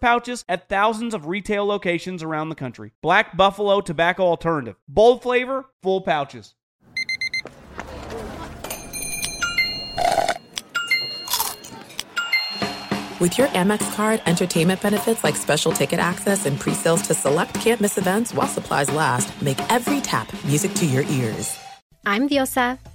pouches at thousands of retail locations around the country. Black Buffalo Tobacco Alternative. Bold flavor, full pouches. With your Amex card, entertainment benefits like special ticket access and pre-sales to select campus events while supplies last, make every tap music to your ears. I'm Diosa.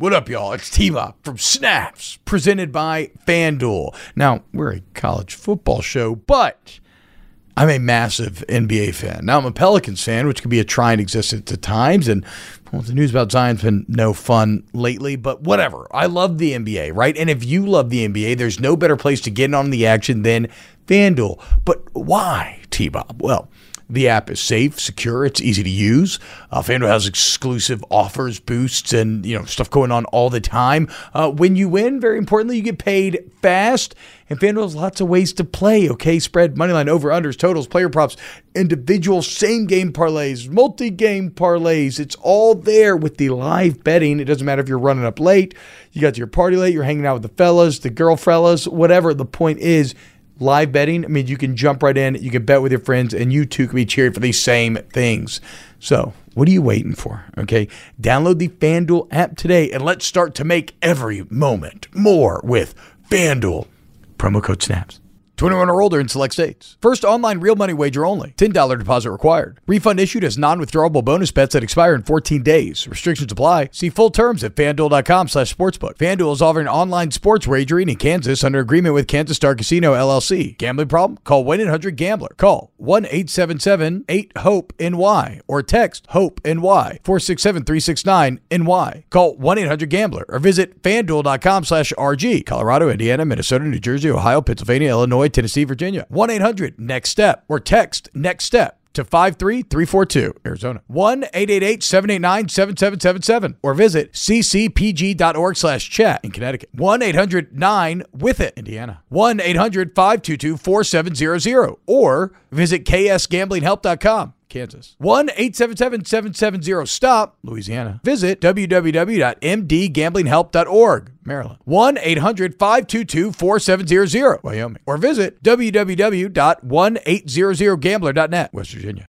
What up, y'all? It's T Bob from Snaps, presented by FanDuel. Now, we're a college football show, but I'm a massive NBA fan. Now, I'm a Pelicans fan, which can be a trying existence at times. And well, the news about Zion's been no fun lately, but whatever. I love the NBA, right? And if you love the NBA, there's no better place to get in on the action than FanDuel. But why, T Bob? Well, the app is safe, secure, it's easy to use. Uh, FanDuel has exclusive offers, boosts, and you know stuff going on all the time. Uh, when you win, very importantly, you get paid fast. And FanDuel has lots of ways to play. Okay, spread, moneyline, over unders, totals, player props, individual same game parlays, multi game parlays. It's all there with the live betting. It doesn't matter if you're running up late, you got to your party late, you're hanging out with the fellas, the girl fellas, whatever. The point is live betting, I mean, you can jump right in, you can bet with your friends, and you too can be cheering for these same things. So, what are you waiting for? Okay, download the FanDuel app today and let's start to make every moment more with FanDuel. Promo code SNAPS. 21 or older in select states. First online real money wager only. $10 deposit required. Refund issued as non-withdrawable bonus bets that expire in 14 days. Restrictions apply. See full terms at fanduel.com slash sportsbook. FanDuel is offering online sports wagering in Kansas under agreement with Kansas Star Casino LLC. Gambling problem? Call 1-800-GAMBLER. Call 1-877-8-HOPE-NY or text HOPE-NY 467-369-NY. Call 1-800-GAMBLER or visit fanduel.com slash RG. Colorado, Indiana, Minnesota, New Jersey, Ohio, Pennsylvania, Illinois, Tennessee, Virginia. 1 800 NEXT STEP or text NEXT STEP to 53342, Arizona. 1 888 789 7777 or visit ccpg.org slash chat in Connecticut. 1 800 9 with it, Indiana. 1 800 522 4700 or visit ksgamblinghelp.com. Kansas. 1 877 770 STOP, Louisiana. Visit www.mdgamblinghelp.org, Maryland. 1 800 522 4700, Wyoming. Or visit www.1800gambler.net, West Virginia.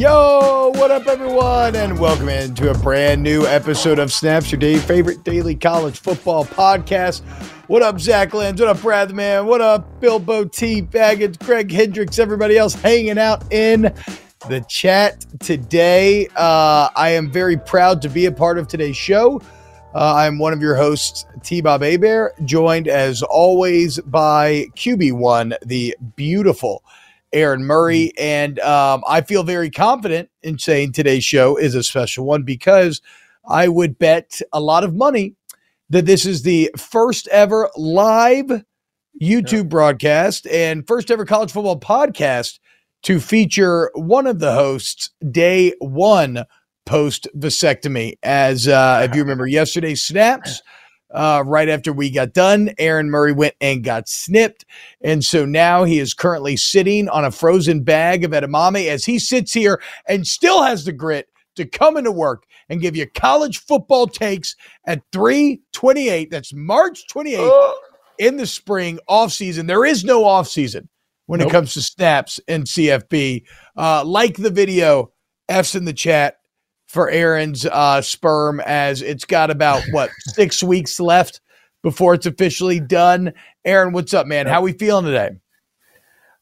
Yo, what up, everyone, and welcome into a brand new episode of Snaps, your day favorite daily college football podcast. What up, Zach Lenz? What up, Brad Man? What up, Bilbo T. Baggins, Greg Hendricks, everybody else hanging out in the chat today. Uh, I am very proud to be a part of today's show. Uh, I'm one of your hosts, T. Bob Hebert, joined as always by QB1, the beautiful Aaron Murray. And um, I feel very confident in saying today's show is a special one because I would bet a lot of money that this is the first ever live YouTube broadcast and first ever college football podcast to feature one of the hosts day one post vasectomy. As uh, if you remember yesterday's snaps, uh, right after we got done. Aaron Murray went and got snipped. And so now he is currently sitting on a frozen bag of edamame as he sits here and still has the grit to come into work and give you college football takes at 328. That's March 28th in the spring off season. There is no off season when Nope. it comes to snaps and CFB. Uh, like the video, F's in the chat for Aaron's uh, sperm as it's got about what six weeks left before it's officially done. Aaron, what's up, man? How we feeling today?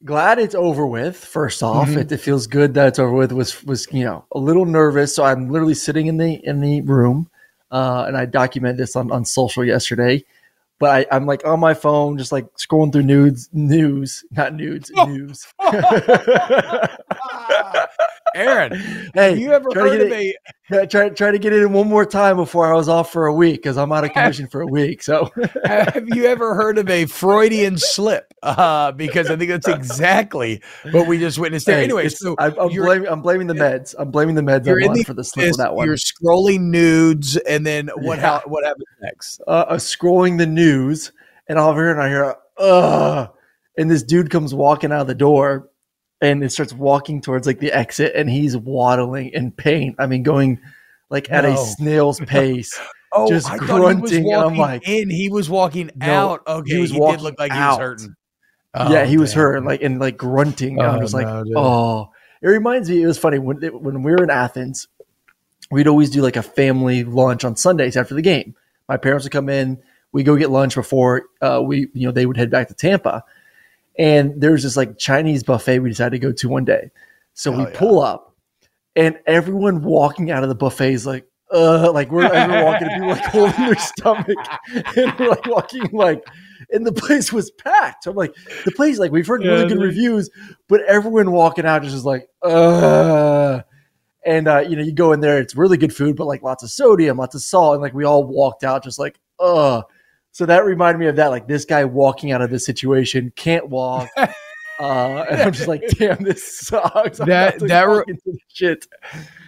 glad it's over with. First off, Mhm. it, it feels good that it's over with. Was was you know a little nervous, so I'm literally sitting in the in the room, uh, and I documented this on on social yesterday. But I, I'm like on my phone, just like scrolling through nudes, news, not nudes, news. Aaron, hey, have you ever try to heard of it- a try try to get it in one more time before I was off for a week because I'm out of commission for a week. So have you ever heard of a Freudian slip? Uh, because I think that's exactly what we just witnessed there. Hey, anyway, so I'm, I'm blaming I'm blaming the meds. I'm blaming the meds on the for the slip of that one. You're scrolling nudes, and then what? Yeah. what happens next? uh, uh, scrolling the news, and all of a sudden I hear, ugh, and this dude comes walking out of the door, and it starts walking towards like the exit, and he's waddling in pain. I mean, going like at a snail's pace. Oh, just I he grunting, was and I'm like- in. He was walking No, out. Okay, he he, was did look like he was hurting. yeah, Oh, he was hurt, like and like grunting. I'm Oh, just like, no, dude. oh. It reminds me. It was funny when when we were in Athens. We'd always do like a family lunch on Sundays after the game. My parents would come in. We go get lunch before uh, we, you know, they would head back to Tampa. And there's this like Chinese buffet we decided to go to one day. So we yeah. pull up, and everyone walking out of the buffet is like, uh, like we're, we're walking, people like holding their stomach and we're like walking like, and the place was packed. I'm like, the place like we've heard Yeah, really good dude. reviews, but everyone walking out is just like, uh. And uh, you know, you go in there, it's really good food, but like lots of sodium, lots of salt, and like we all walked out just like, uh. So that reminded me of that, like this guy walking out of this situation can't walk. Uh, and I'm just like, damn, this sucks. That- that re- shit.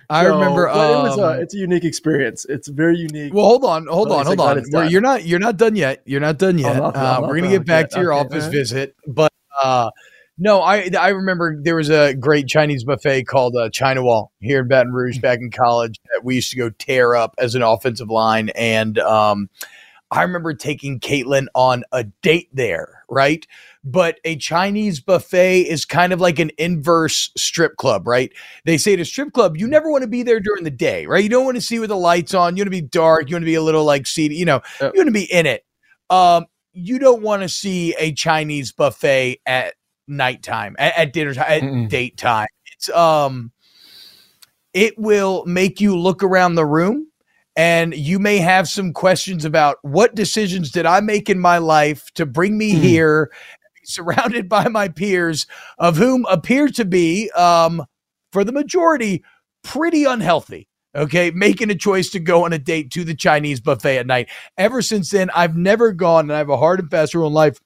I So, remember. but it was a, um, it's a unique experience. It's very unique. well, hold on, hold on, hold on. glad it's We're- done. You're not. You're not done yet. You're not done yet. not- uh, we're gonna get back yet. to your Okay, office alright. visit, but uh, no, I I remember there was a great Chinese buffet called uh, China Wall here in Baton Rouge back in college that we used to go tear up as an offensive line, and um, I remember taking Caitlin on a date there, right? But a Chinese buffet is kind of like an inverse strip club, right? They say at a strip club, you never want to be there during the day, right? You don't want to see with the lights on. You want to be dark. You want to be a little like seated, you know, you want to be in it. Um, you don't want to see a Chinese buffet at nighttime, at, at dinner time, at Mm-mm. date time. It's um, it will make you look around the room and you may have some questions about what decisions did I make in my life to bring me Hmm. here, surrounded by my peers, of whom appear to be, um, for the majority, pretty unhealthy. Okay, making a choice to go on a date to the Chinese buffet at night. Ever since then, I've never gone, and I have a hard and fast rule in life.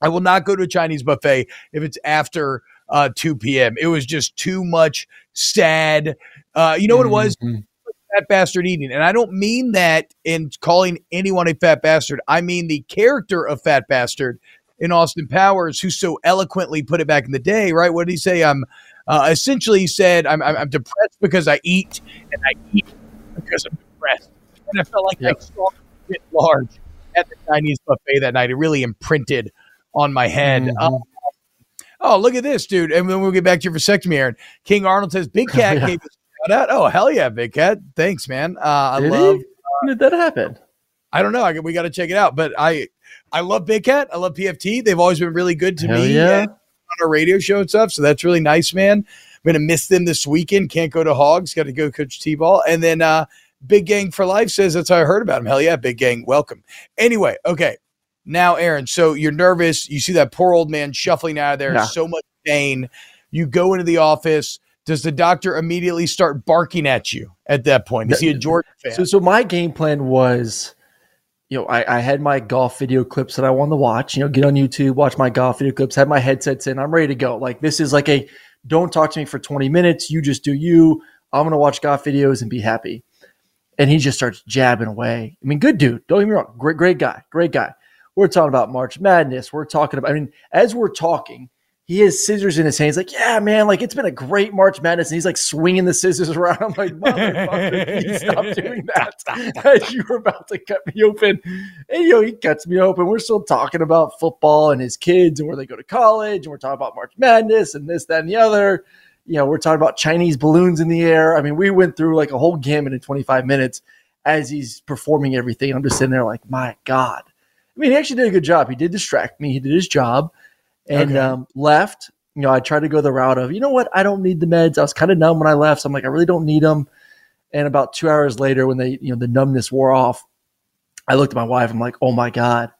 I will not go to a Chinese buffet if it's after uh, 2 p.m. It was just too much sad. Uh, you know what it was? Mhm. Fat bastard eating. And I don't mean that in calling anyone a fat bastard. I mean the character of fat bastard in Austin Powers, who so eloquently put it back in the day, right? What did he say? I'm uh, essentially he said, I'm, I'm, I'm depressed because I eat and I eat because I'm depressed. And I felt like Yep. I saw it large at the Chinese buffet that night. It really imprinted on my head. Mhm. Uh, oh, look at this, dude. And then we'll get back to your vasectomy, Aaron. King Arnold says, Big Cat Yeah. gave us Oh, hell yeah, Big Cat. Thanks, man. Uh, I Did he? love, When did that happen? I don't know. I, we got to check it out. But I, I love Big Cat. I love PFT. They've always been really good to Hell me yeah. on our radio show and stuff. So that's really nice, man. I'm going to miss them this weekend. Can't go to Hogs. Got to go coach T ball. And then, uh, Big Gang for Life says that's how I heard about him. Hell yeah, Big Gang. Welcome. Anyway, okay. Now, Aaron, so you're nervous. You see that poor old man shuffling out of there, Yeah. so much pain. You go into the office. Does the doctor immediately start barking at you at that point? Is he a Jordan fan? So, so my game plan was, you know, I, I had my golf video clips that I wanted to watch. You know, get on YouTube, watch my golf video clips, have my headsets in. I'm ready to go. Like this is like a don't talk to me for 20 minutes. You just do you. I'm gonna watch golf videos and be happy. and he just starts jabbing away. I mean, good dude. Don't get me wrong. Great, great guy. Great guy. We're talking about March Madness. We're talking about. I mean, as we're talking, he has scissors in his hands. Like, yeah, man, like it's been a great March Madness. And he's like swinging the scissors around. I'm like, motherfucker, please stop doing that. You were about to cut me open. And, you know, he cuts me open. We're still talking about football and his kids and where they go to college. And we're talking about March Madness and this, that, and the other. You know, we're talking about Chinese balloons in the air. I mean, we went through like a whole gamut in 25 minutes as he's performing everything. I'm just sitting there like, my God. I mean, he actually did a good job. He did distract me. He did his job and Okay. um, left. You know, I tried to go the route of, you know what, I don't need the meds. I was kind of numb when I left, so I'm like, I really don't need them. And about two hours later, when they, you know, the numbness wore off, I looked at my wife. I'm like, oh my god,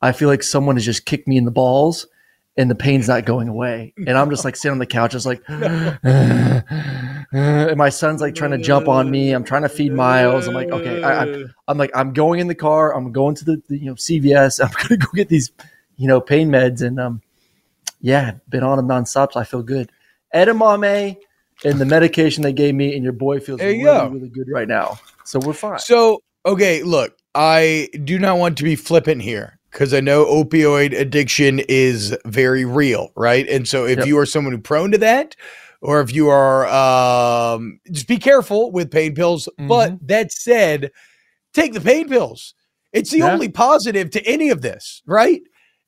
I feel like someone has just kicked me in the balls, and the pain's not going away. And I'm just like sitting on the couch, just like, and my son's like trying to jump on me. I'm trying to feed Miles. I'm like, okay, I, I'm like, I'm going in the car. I'm going to the, the you know CVS. I'm gonna go get these, you know, pain meds. And um, yeah, been on them nonstop. So I feel good. Edamame and the medication they gave me, and your boy feels really, go. really good right now. So we're fine. So, okay, look, I do not want to be flippant here because I know opioid addiction is very real, right? And so, if Yep. you are someone who's prone to that, or if you are, um, just be careful with pain pills. But that said, take the pain pills. It's the Yeah. only positive to any of this, right?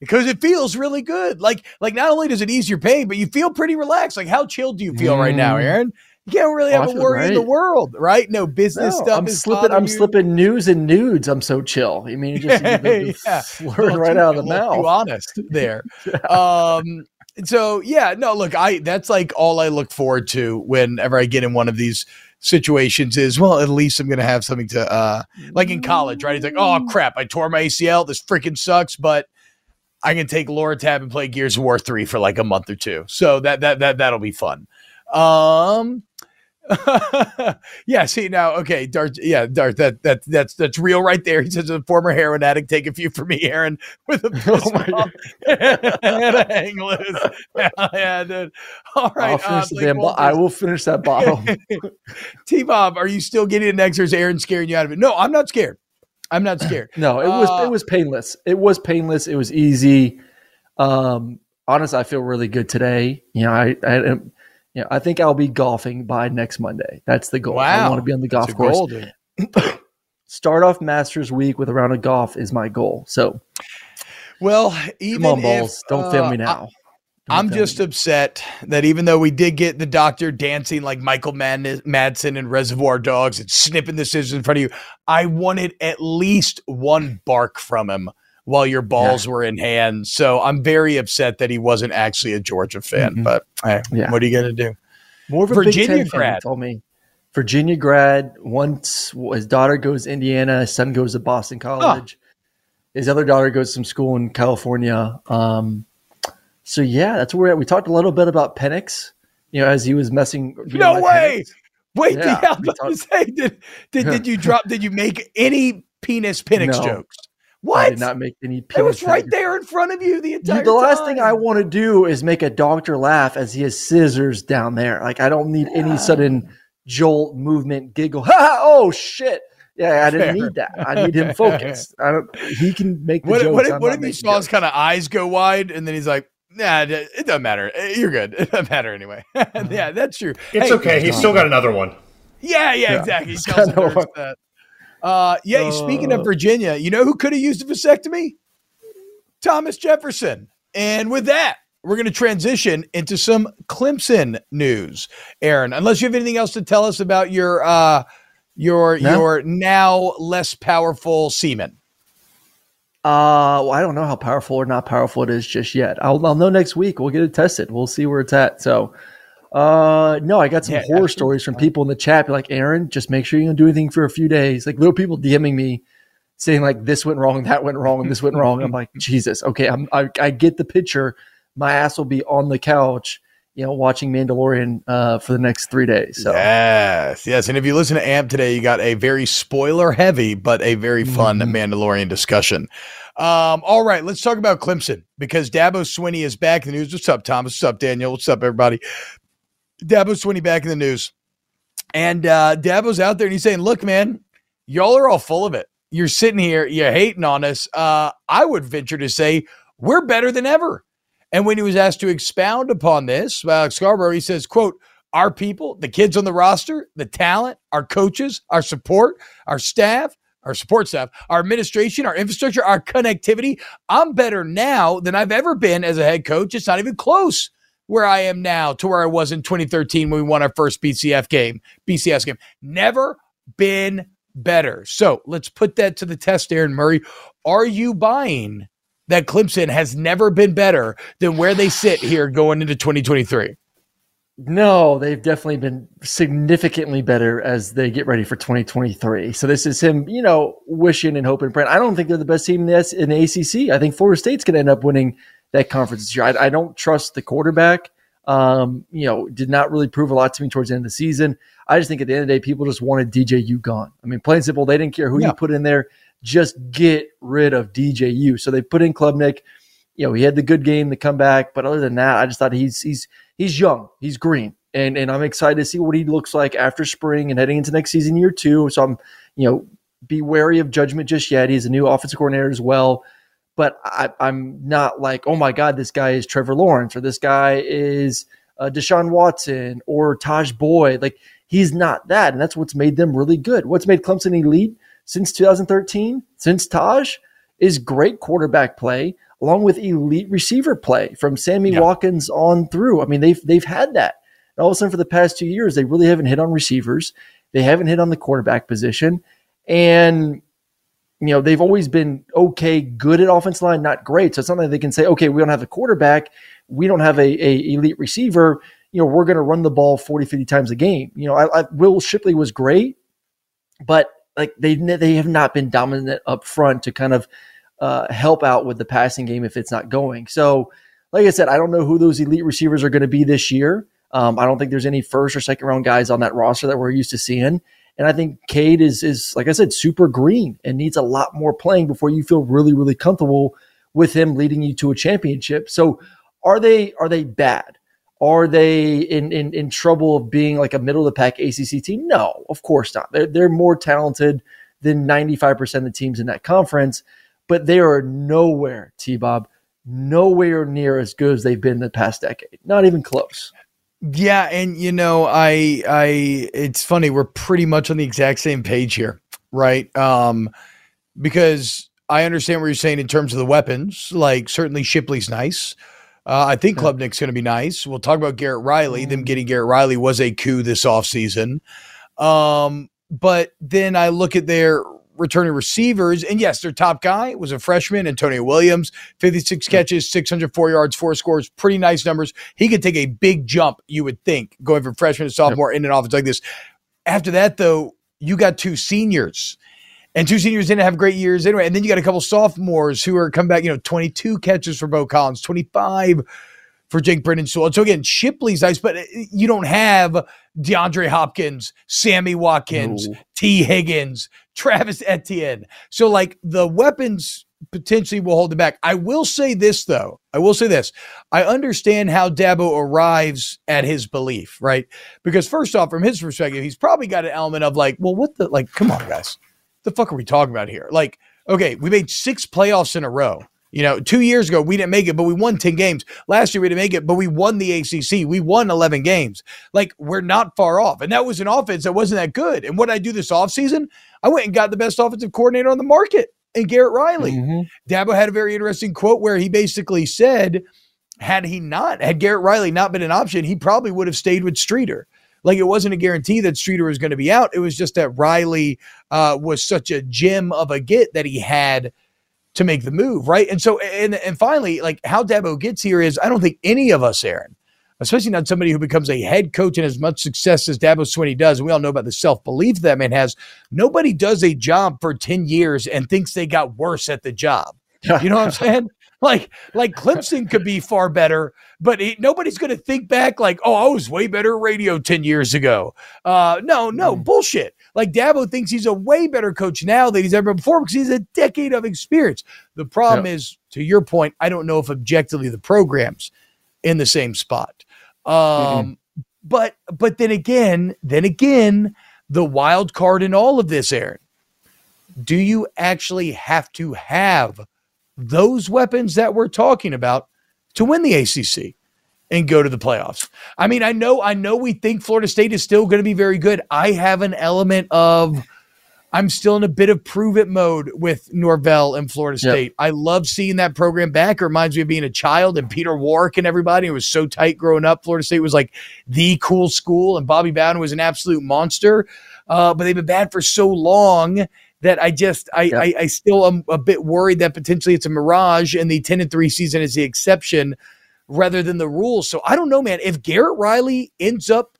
Because it feels really good. Like, like not only does it ease your pain, but you feel pretty relaxed. Like, how chilled do you feel right now, Mm. Aaron? You can't really Oh, have a feel worry in the world, right? No business No, stuff. I'm slipping. I'm you. slipping news and nudes. I'm so chill. I mean, it just you know, Yeah. slurring Well, right out of the well, too mouth. honest there. Um. So yeah, no. Look, I that's like all I look forward to whenever I get in one of these situations is well, at least I'm gonna have something to uh like in college, right? It's like, oh crap, I tore my ACL. This freaking sucks, but I can take Lortab and play Gears of War three for like a month or two. So that that that that'll be fun. Um. yeah, see now, okay, Dart. Yeah, Dart. That that that's that's real right there. He says a former heroin addict. Take a few from me, Aaron, with a Oh my God. and a hang loose. yeah, dude. All right, I'll finish uh, the damn. Bo- I will finish that bottle. T Bob, are you still getting an X or is Aaron scaring you out of it? No, I'm not scared. I'm not scared. No, it was Uh, it was painless. It was painless. It was easy. Um, honestly, I feel really good today. You know, I, I am- you know, I think I'll be golfing by next Monday. That's the goal. I want to be on the golf course. goal. Start off Masters week with a round of golf is my goal. So Well, even come on, if, balls. Don't fail uh, me now. Don't I'm just me. upset that even though we did get the doctor dancing like Michael Madness, Madsen and Reservoir Dogs and snipping the scissors in front of you, I wanted at least one bark from him while your balls were in hand. So I'm very upset that he wasn't actually a Georgia fan. Mhm. But hey, Yeah. what are you going to do? More of a Virginia grad. told me. Virginia grad. Once his daughter goes to Indiana, his son goes to Boston College. His other daughter goes to some school in California. Um, so yeah, that's where we're at. We talked a little bit about Penix. You know, as he was messing. you No way. Penix. Wait, Yeah, yeah, I was we about to say, did, did, did you drop, did you make any penis Penix No. jokes? I What? did not make any. Penis. It was right there in front of you the entire the last thing I want to do is make a doctor laugh as he has scissors down there. Like I don't need any sudden jolt, movement, giggle. Ha! ha, Oh shit! Yeah, I didn't Fair. need that. I need him focused. I don't. He can make the What, jokes. what if, what if you saw his kind of eyes go wide and then he's like, nah, it it doesn't matter. Eh, You're good. It doesn't matter anyway. yeah, that's true. It's Hey, okay. He's still got another one. Yeah, yeah, Yeah, exactly. He it's tells the kinda nurse what- that. Uh, yeah, speaking of Uh. Virginia, you know who could have used a vasectomy? Thomas Jefferson. And with that, we're going to transition into some Clemson news. Aaron, unless you have anything else to tell us about your uh your No. your now less powerful semen. Uh, well, I don't know how powerful or not powerful it is just yet. I'll, I'll know next week. We'll get it tested. We'll see where it's at. So, uh, no, I got some Yeah, horror absolutely. stories from people in the chat. Be like, Aaron, just make sure you don't do anything for a few days. Like little people DMing me saying like this went wrong, that went wrong, and this went wrong. I'm like, Jesus, okay, I'm, I, I get the picture. My ass will be on the couch, you know, watching Mandalorian uh, for the next three days. So, Yes, yes. And if you listen to AMP today, you got a very spoiler heavy, but a very fun Mhm. Mandalorian discussion. Um, all right, let's talk about Clemson because Dabo Swinney is back in the news. What's up, Thomas? What's up, Daniel? What's up, everybody? Dabo Swinney back in the news. And uh, Dabo's out there and he's saying, look, man, y'all are all full of it. You're sitting here, you're hating on us. Uh, I would venture to say we're better than ever. And when he was asked to expound upon this, Alex Scarborough, he says, quote, our people, the kids on the roster, the talent, our coaches, our support, our staff, our support staff, our administration, our infrastructure, our connectivity. I'm better now than I've ever been as a head coach. It's not even close where I am now to where I was in 2013 when we won our first BCF game, BCS game. Never been better. So let's put that to the test, Aaron Murray. Are you buying that Clemson has never been better than where they sit here going into 2023? No, they've definitely been significantly better as they get ready for 2023. So this is him, you know, wishing and hoping. Brent, I don't think they're the best team in the, in the ACC. I think Florida State's going to end up winning that conference this year. I, I don't trust the quarterback. Um, you know, did not really prove a lot to me towards the end of the season. I just think at the end of the day, people just wanted DJU gone. I mean, plain simple, they didn't care who yeah. you put in there. Just get rid of DJU. So they put in Klubnik. You know, he had the good game, the comeback, but other than that, I just thought he's he's he's young, he's green, and and I'm excited to see what he looks like after spring and heading into next season, year two. So I'm, you know, be wary of judgment just yet. He's a new offensive coordinator as well, but I, am not like, oh my god, this guy is Trevor Lawrence or this guy is uh, Deshaun Watson or Tajh Boyd. Like he's not that, and that's what's made them really good. What's made Clemson elite since 2013, since Tajh, is great quarterback play along with elite receiver play from Sammy yeah. Watkins on through. I mean, they've they've had that. And all of a sudden, for the past two years, they really haven't hit on receivers. They haven't hit on the quarterback position, and you know they've always been okay, good at offense line, not great. So it's not like they can say, okay, we don't have the quarterback, we don't have a, a elite receiver. You know, we're going to run the ball 40, 50 times a game. You know, I, I, Will Shipley was great, but like they they have not been dominant up front to kind of uh, help out with the passing game if it's not going. So, like I said, I don't know who those elite receivers are going to be this year. Um, I don't think there's any first or second round guys on that roster that we're used to seeing. And I think Cade is is like I said, super green and needs a lot more playing before you feel really, really comfortable with him leading you to a championship. So are they are they bad? Are they in, in, in trouble of being like a middle of the pack ACC team? No, of course not. They're, they're more talented than 95% of the teams in that conference but they are nowhere, T Bob, nowhere near as good as they've been the past decade. Not even close. Yeah, and you know, I I it's funny, we're pretty much on the exact same page here, right? Um because I understand what you're saying in terms of the weapons. Like certainly Shipley's nice. Uh, I think Klubnik's going to be nice. We'll talk about Garrett Riley. Them mm. getting Garrett Riley was a coup this offseason. Um, but then I look at their returning receivers. And yes, their top guy was a freshman, Antonio Williams, 56 catches, 604 yards, four scores, pretty nice numbers. He could take a big jump, you would think, going from freshman to sophomore yep. in an offense like this. After that, though, you got two seniors. And two seniors didn't have great years anyway. And then you got a couple sophomores who are come back, you know, 22 catches for Beaux Collins, 25 for Jake Briningstool. So again, Shipley's nice, but uh, you don't have DeAndre Hopkins, Sammy Watkins, no. Tee Higgins, Travis Etienne. So like the weapons potentially will hold it back. I will say this though. I will say this. I understand how Dabo arrives at his belief, right? Because first off, from his perspective, he's probably got an element of like, well, what the like, come on, guys. The fuck are we talking about here? Like, okay, we made six playoffs in a row. You know, two years ago, we didn't make it, but we won 10 games. Last year, we didn't make it, but we won the ACC. We won 11 games. Like, we're not far off. And that was an offense that wasn't that good. And what I do this offseason, I went and got the best offensive coordinator on the market and Garrett Riley. Mm-hmm. Dabo had a very interesting quote where he basically said, had he not, had Garrett Riley not been an option, he probably would have stayed with Streeter. Like it wasn't a guarantee that Streeter was going to be out. It was just that Riley uh, was such a gem of a get that he had to make the move, right? And so, and and finally, like how Dabo gets here is, I don't think any of us, Aaron, especially not somebody who becomes a head coach and as much success as Dabo Swinney does. And we all know about the self belief that man has. Nobody does a job for ten years and thinks they got worse at the job. You know what I'm saying? Like, like Clemson could be far better, but nobody's going to think back like, oh, I was way better radio 10 years ago. Uh, no, no, mm. bullshit. Like Dabo thinks he's a way better coach now than he's ever been before because he's a decade of experience. The problem yeah. is, to your point, I don't know if objectively the program's in the same spot. Um, mm-hmm. But but then again, then again, the wild card in all of this, Aaron, do you actually have to have those weapons that we're talking about to win the ACC and go to the playoffs? I mean, I know, I know we think Florida State is still going to be very good. I have an element of I'm still in a bit of prove it mode with Norvell and Florida State. Yep. I love seeing that program back. It reminds me of being a child and Peter Warrick and everybody. It was so tight growing up. Florida State was like the cool school, and Bobby Bowden was an absolute monster. Uh, but they've been bad for so long that I just I. I, I still am a bit worried that potentially it's a mirage and the 10 and 3 season is the exception rather than the rule. So I don't know, man. If Garrett Riley ends up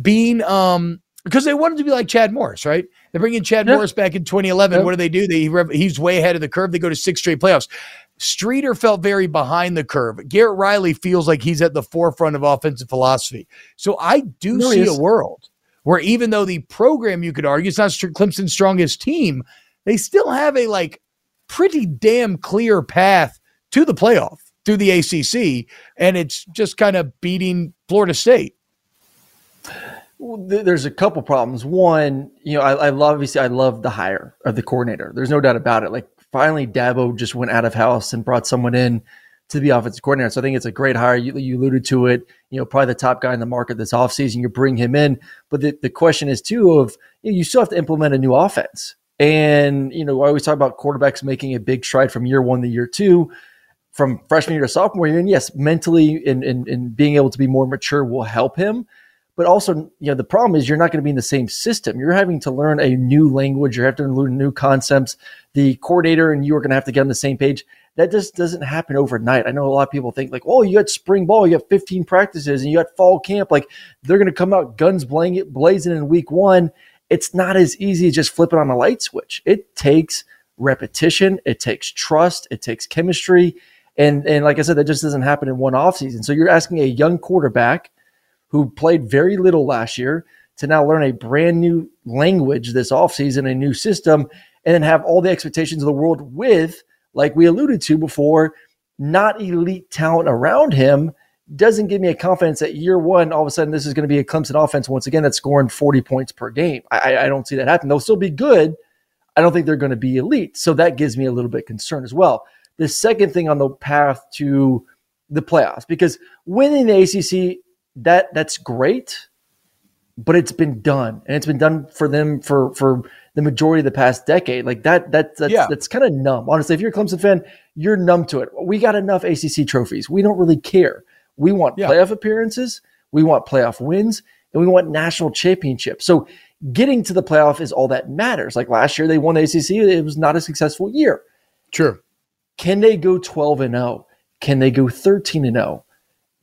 being um because they wanted to be like Chad Morris, right? They bring in Chad yeah. Morris back in 2011. Yeah. What do they do? They he's way ahead of the curve. They go to six straight playoffs. Streeter felt very behind the curve. Garrett Riley feels like he's at the forefront of offensive philosophy. So I do no, see a world where even though the program, you could argue, it's not Clemson's strongest team, they still have a like pretty damn clear path to the playoff through the ACC, and it's just kind of beating Florida State there's a couple problems. One, you know, I, I love obviously I love the hire of the coordinator. There's no doubt about it. Like finally, Dabo just went out of house and brought someone in to be offensive coordinator. So I think it's a great hire. You, you alluded to it. You know, probably the top guy in the market this offseason. You bring him in, but the, the question is too of you, know, you still have to implement a new offense. And you know, I always talk about quarterbacks making a big stride from year one to year two from freshman year to sophomore year. And yes, mentally and, and, and being able to be more mature will help him. But also, you know, the problem is you're not going to be in the same system. You're having to learn a new language. You're having to learn new concepts. The coordinator and you are going to have to get on the same page. That just doesn't happen overnight. I know a lot of people think like, oh, you got spring ball, you got 15 practices, and you got fall camp. Like they're going to come out guns blazing in week one. It's not as easy as just flipping on a light switch. It takes repetition. It takes trust. It takes chemistry. And, and like I said, that just doesn't happen in one offseason. So you're asking a young quarterback – who played very little last year to now learn a brand new language this offseason, a new system, and then have all the expectations of the world with, like we alluded to before, not elite talent around him doesn't give me a confidence that year one, all of a sudden, this is going to be a Clemson offense once again that's scoring 40 points per game. I, I don't see that happen. They'll still be good. I don't think they're going to be elite. So that gives me a little bit concern as well. The second thing on the path to the playoffs, because winning the ACC that that's great, but it's been done, and it's been done for them for for the majority of the past decade. Like that, that that's yeah. that's kind of numb. Honestly, if you're a Clemson fan, you're numb to it. We got enough ACC trophies. We don't really care. We want yeah. playoff appearances. We want playoff wins, and we want national championships. So getting to the playoff is all that matters. Like last year, they won the ACC. It was not a successful year. True. Can they go 12 and 0? Can they go 13 and 0?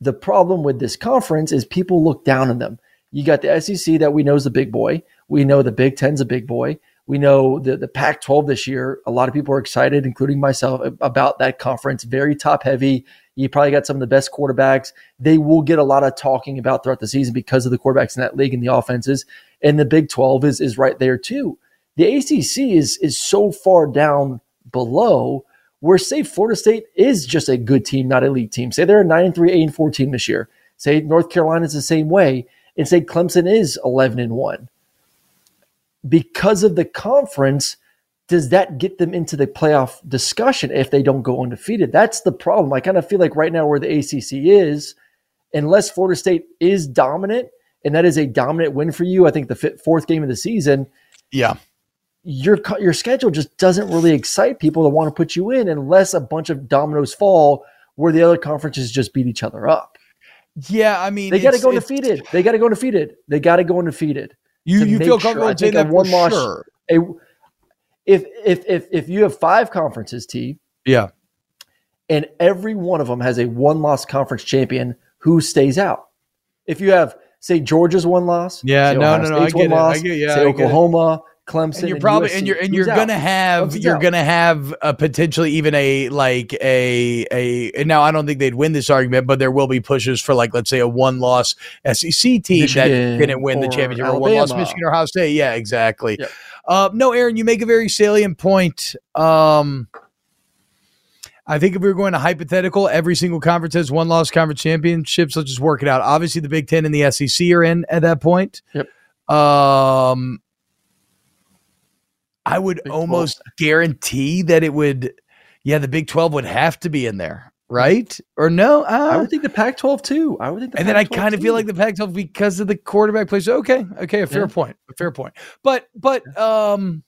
The problem with this conference is people look down on them. You got the SEC that we know is the big boy. We know the Big Ten's a big boy. We know the, the Pac 12 this year. A lot of people are excited, including myself, about that conference. Very top heavy. You probably got some of the best quarterbacks. They will get a lot of talking about throughout the season because of the quarterbacks in that league and the offenses. And the Big 12 is, is right there too. The ACC is, is so far down below where say Florida State is just a good team, not a elite team. Say they're a 9 and 3, 8 and 4 team this year. Say North Carolina is the same way, and say Clemson is 11 and 1. Because of the conference, does that get them into the playoff discussion if they don't go undefeated? That's the problem. I kind of feel like right now where the ACC is, unless Florida State is dominant, and that is a dominant win for you, I think the fourth game of the season. Yeah your your schedule just doesn't really excite people to want to put you in unless a bunch of dominoes fall where the other conferences just beat each other up. Yeah, I mean they got to go undefeated. They got to go undefeated. They got to go undefeated. You you feel comfortable sure, saying that one loss. Sure. A, if if if if you have five conferences, T. Yeah. And every one of them has a one loss conference champion who stays out. If you have say Georgia's one loss, yeah, no, no, no, I get, loss, I get, yeah, say Oklahoma, Clemson. And you're probably USC. and you're and you're gonna have you're out. gonna have a potentially even a like a a and now I don't think they'd win this argument, but there will be pushes for like let's say a one loss SEC team Michigan that didn't win the championship Alabama. or one loss Michigan or Ohio State. Yeah, exactly. Yep. Uh, no, Aaron, you make a very salient point. Um, I think if we were going to hypothetical, every single conference has one loss conference championships. Let's just work it out. Obviously, the Big Ten and the SEC are in at that point. Yep. Um, I would Big almost guarantee that it would. Yeah, the Big Twelve would have to be in there, right? Or no? Uh, I would think the Pac-12 too. I would think. The and then I Pac-12 kind of feel like the Pac-12 because of the quarterback play. So okay, okay, a fair Yeah. point, a fair point. But but um,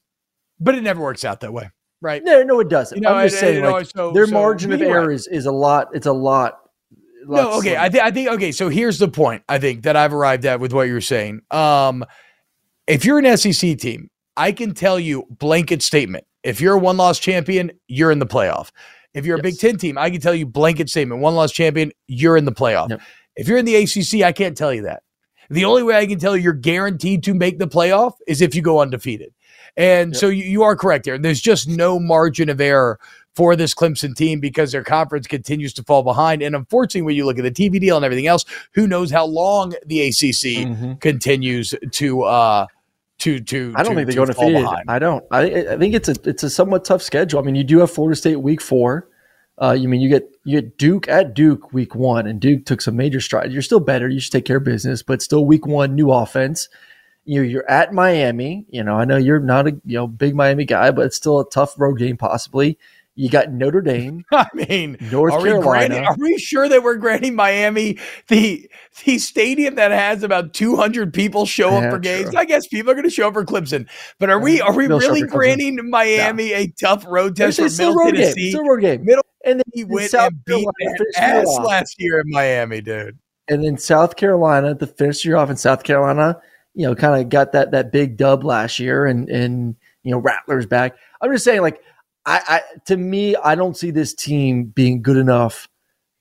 but it never works out that way, right? No, no, it doesn't. You know, I'm just and- saying, and, you know, like so- their so margin of you're right. error is, is a lot. It's a lot. No, okay. I think I think okay. So here's the point. I think that I've arrived at with what you're saying. Um, if you're an SEC team, I can tell you blanket statement. If you're a one loss champion, you're in the playoff. If you're a Big Ten team, I can tell you blanket statement. One loss champion, you're in the playoff. Yep. If you're in the ACC, I can't tell you that. The only way I can tell you you're guaranteed to make the playoff is if you go undefeated. And Yep. so you, you are correct there. There's just no margin of error for this Clemson team because their conference continues to fall behind. And unfortunately, when you look at the TV deal and everything else, who knows how long the ACC Mhm. continues to uh to to I don't to- think they're to going to fall behind. I don't. I I think it's a it's a somewhat tough schedule. I mean, you do have Florida State week four. Uh, you mean you get you get Duke at Duke week one, and Duke took some major strides. You're still better. You should take care of business, but still week one, new offense. You know, you're at Miami. You know, I know you're not a you know big Miami guy, but it's still a tough road game. Possibly. You got Notre Dame, I mean, North are we, Carolina. granting, are we sure that we're granting Miami the the stadium that has about 200 people show up for games? I guess people are going to show up for Clemson, but are we are we They'll really for Clemson. granting Miami a tough road test It's for it's a Middle road game. Tennessee? It's a road game. Middle and then He went South and beat Carolina their finished the year ass off. last year in Miami, dude. and then South Carolina to finish year off in South Carolina, you know, kind of got that that big dub last year, and and you know Rattlers back. I'm just saying, like, I, I to me, I don't see this team being good enough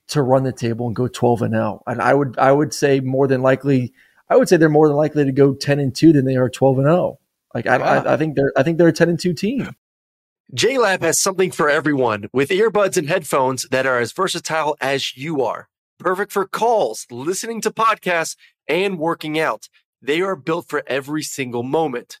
to run the table and go 12 and 0. And I would I would say more than likely, I would say they're more than likely to go 10 and 2 than they are 12 and 0. Like I, Wow. I, I think they're I think they're a 10 and 2 team. JLab has something for everyone with earbuds and headphones that are as versatile as you are. Perfect for calls, listening to podcasts, and working out. They are built for every single moment.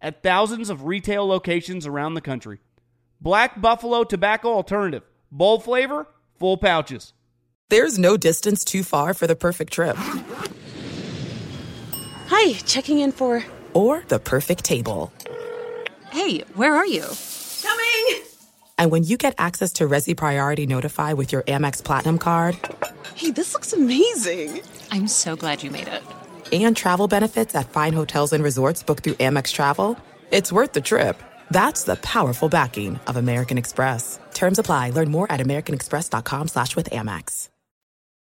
at thousands of retail locations around the country. Black Buffalo Tobacco Alternative. Bold flavor, full pouches. There's no distance too far for the perfect trip. Hi, checking in for. Or the perfect table. Hey, where are you? Coming! And when you get access to Resy Priority Notify with your Amex Platinum card, Hey, this looks amazing! I'm so glad you made it. And travel benefits at fine hotels and resorts booked through Amex Travel, it's worth the trip. That's the powerful backing of American Express. Terms apply. Learn more at americanexpress.com slash with Amex.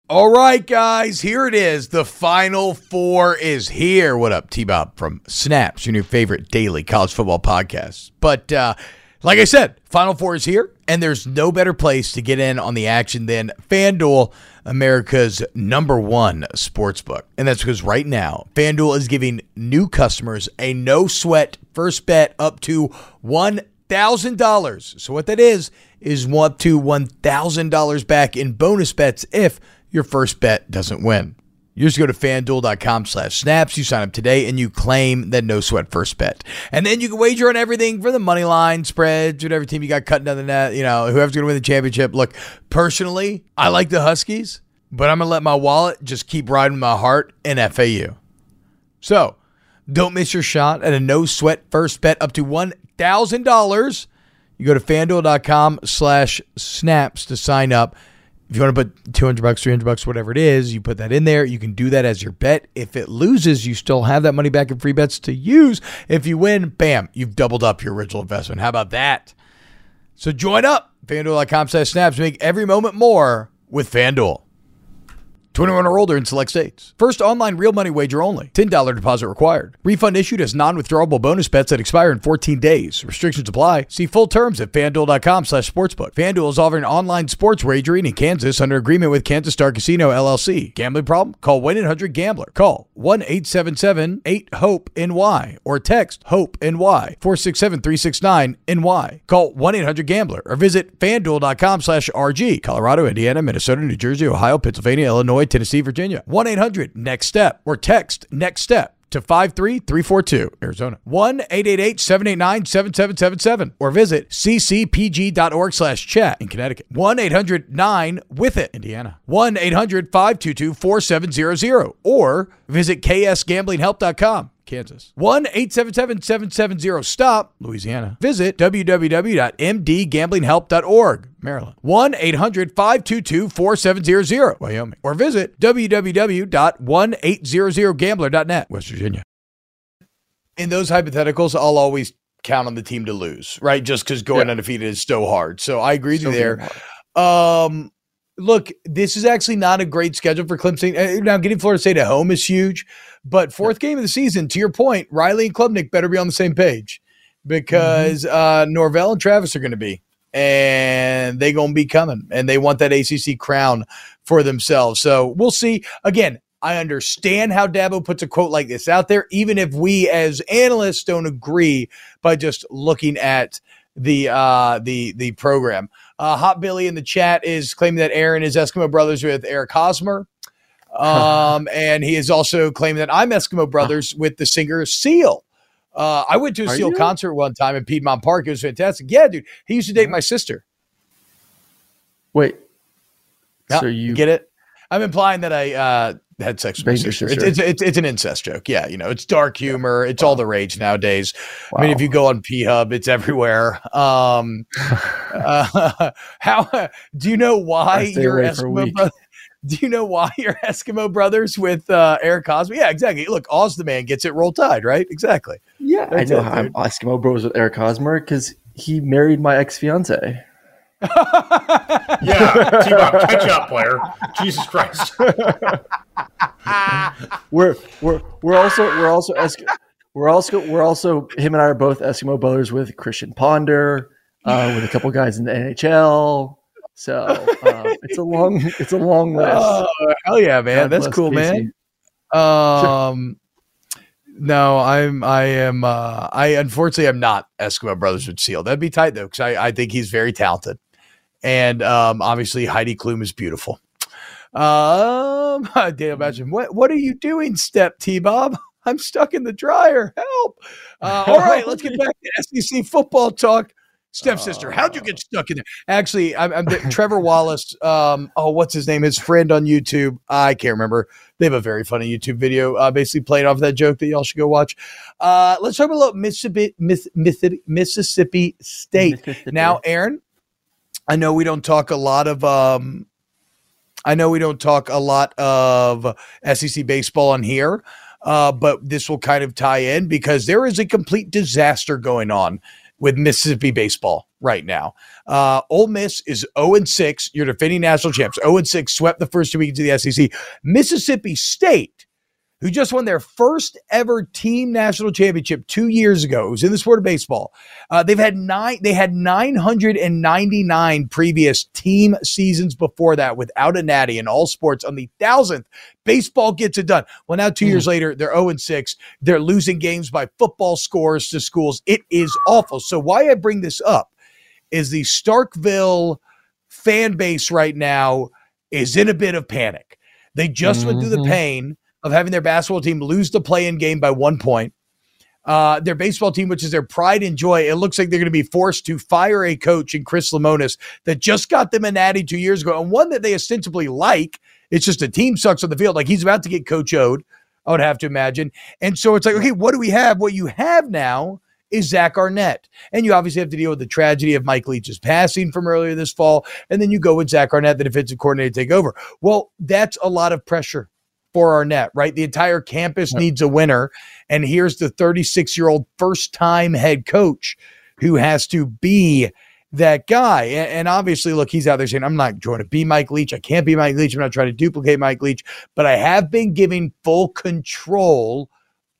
All right, guys, here it is. The final four is here. What up, T-Bob from Snaps, your new favorite daily college football podcast. But uh, like I said, final four is here, and there's no better place to get in on the action than FanDuel, America's number one sports book. And that's because right now, FanDuel is giving new customers a no sweat first bet up to $1,000. So what that is, is up to $1,000 back in bonus bets if your first bet doesn't win. You just go to fanduel.com slash snaps. You sign up today and you claim that no sweat first bet. And then you can wager on everything for the money line, spreads, whatever team you got cutting down the net, you know, whoever's going to win the championship. Look, personally, I like the Huskies, but I'm going to let my wallet just keep riding my heart in FAU. So don't miss your shot at a no sweat first bet up to $1,000. You go to fanduel.com slash snaps to sign up. If you want to put 200 bucks, 300 bucks, whatever it is, you put that in there. You can do that as your bet. If it loses, you still have that money back in free bets to use. If you win, bam, you've doubled up your original investment. How about that? So join up. FanDuel.com slash snaps. Make every moment more with FanDuel. 21 or older in select states. First online real money wager only. $10 deposit required. Refund issued as non-withdrawable bonus bets that expire in 14 days. Restrictions apply. See full terms at fanduel.com slash sportsbook. FanDuel is offering online sports wagering in Kansas under agreement with Kansas Star Casino LLC. Gambling problem? Call 1-800-GAMBLER. Call 1-877-8-HOPE-NY or text HOPE-NY 467-369-NY. Call 1-800-GAMBLER or visit fanduel.com slash RG. Colorado, Indiana, Minnesota, New Jersey, Ohio, Pennsylvania, Illinois, Tennessee, Virginia. 1 800 NEXT STEP or text NEXT STEP to 53342, Arizona. 1 888 789 7777 or visit ccpg.org slash chat in Connecticut. 1 800 9 with it, Indiana. 1 800 522 4700 or visit ksgamblinghelp.com. Kansas. 1 877 770 STOP, Louisiana. Visit www.mdgamblinghelp.org, Maryland. 1 800 522 4700, Wyoming. Or visit www.1800gambler.net, West Virginia. In those hypotheticals, I'll always count on the team to lose, right? Just because going Yeah. undefeated is so hard. So I agree with So you there. damn Um, look, this is actually not a great schedule for Clemson. Uh, Now, getting Florida State at home is huge, but fourth game of the season, to your point, Riley and Klubnik better be on the same page because uh, Norvell and Travis are going to be, and they going to be coming, and they want that ACC crown for themselves. So we'll see. Again, I understand how Dabo puts a quote like this out there, even if we as analysts don't agree by just looking at the uh the the program. Uh Hot Billy in the chat is claiming that Aaron is Eskimo brothers with Eric Hosmer. Um and he is also claiming that I'm Eskimo brothers with the singer Seal. Uh I went to a Are Seal you? concert one time in Piedmont Park. It was fantastic. Yeah, dude. He used to date my sister. Wait. Yeah, so you get it? I'm implying that I uh, had sex with my sister. It's, sister. it's, it's, it's an incest joke. Yeah, you know, it's dark humor. It's all the rage nowadays. I mean, if you go on P Hub, it's everywhere. Um, uh, how do you know why you're Eskimo? Week. Bro- do you know why you're Eskimo brothers with uh, Eric Cosby? Yeah, exactly. Look, Oz the man gets it roll tide, right? Exactly. Yeah, I know it, how I'm. Eskimo Bros with Eric Hosmer because he married my ex fiance. Yeah, T-Bob, catch up, player. Jesus Christ. We're we're we're also we're also Esk- we're also we're also him and I are both Eskimo brothers with Christian Ponder, uh, with a couple guys in the NHL. So um, it's a long it's a long list. Oh, hell yeah, man. God That's cool, Casey. man. Um, no, I'm, I am, uh, I unfortunately I'm not Eskimo Brothers with Seal. That'd be tight though, because I, I think he's very talented, and um, obviously Heidi Klum is beautiful. Um, Daniel imagine what what are you doing, Step T Bob? I'm stuck in the dryer. Help! Uh, all right, let's get back to SEC football talk. Stepsister, how'd you get stuck in there? Actually, I'm, I'm Trevor Wallace. Um, oh, what's his name? His friend on YouTube. I can't remember. They have a very funny YouTube video, uh, basically playing off that joke that y'all should go watch. Uh, let's talk about a little Mississippi, Miss, Mississippi, Mississippi State. Now, Aaron, I know we don't talk a lot of. Um, I know we don't talk a lot of SEC baseball on here. uh, but this will kind of tie in because there is a complete disaster going on with Mississippi baseball right now. Uh, Ole Miss is 0 6. You're defending national champs. 0 6, swept the first two weeks of the SEC. Mississippi State who just won their first ever team national championship two years ago. It was in the sport of baseball. Uh, they've had nine. They had 999 previous team seasons before that without a natty in all sports. On the thousandth, baseball gets it done. Well, now two mm. years later, they're 0 and 6. They're losing games by football scores to schools. It is awful. So why I bring this up is the Starkville fan base right now is in a bit of panic. They just mm-hmm. went through the mm-hmm. pain of having their basketball team lose the play in game by one point. Uh, their baseball team, which is their pride and joy, it looks like they're going to be forced to fire a coach in Chris Lemonis that just got them a natty two years ago and one that they ostensibly like. It's just the team sucks on the field. Like he's about to get coach owed, I would have to imagine. And so it's like, okay, what do we have? What you have now is Zach Arnett. And you obviously have to deal with the tragedy of Mike Leach's passing from earlier this fall. And then you go with Zach Arnett, the defensive coordinator, to take over. Well, that's a lot of pressure for Arnett, right? The entire campus yep. needs a winner. And here's the 36 year old first time head coach who has to be that guy. And, and, obviously, look, he's out there saying, I'm not trying to be Mike Leach. I can't be Mike Leach. I'm not trying to duplicate Mike Leach, but I have been giving full control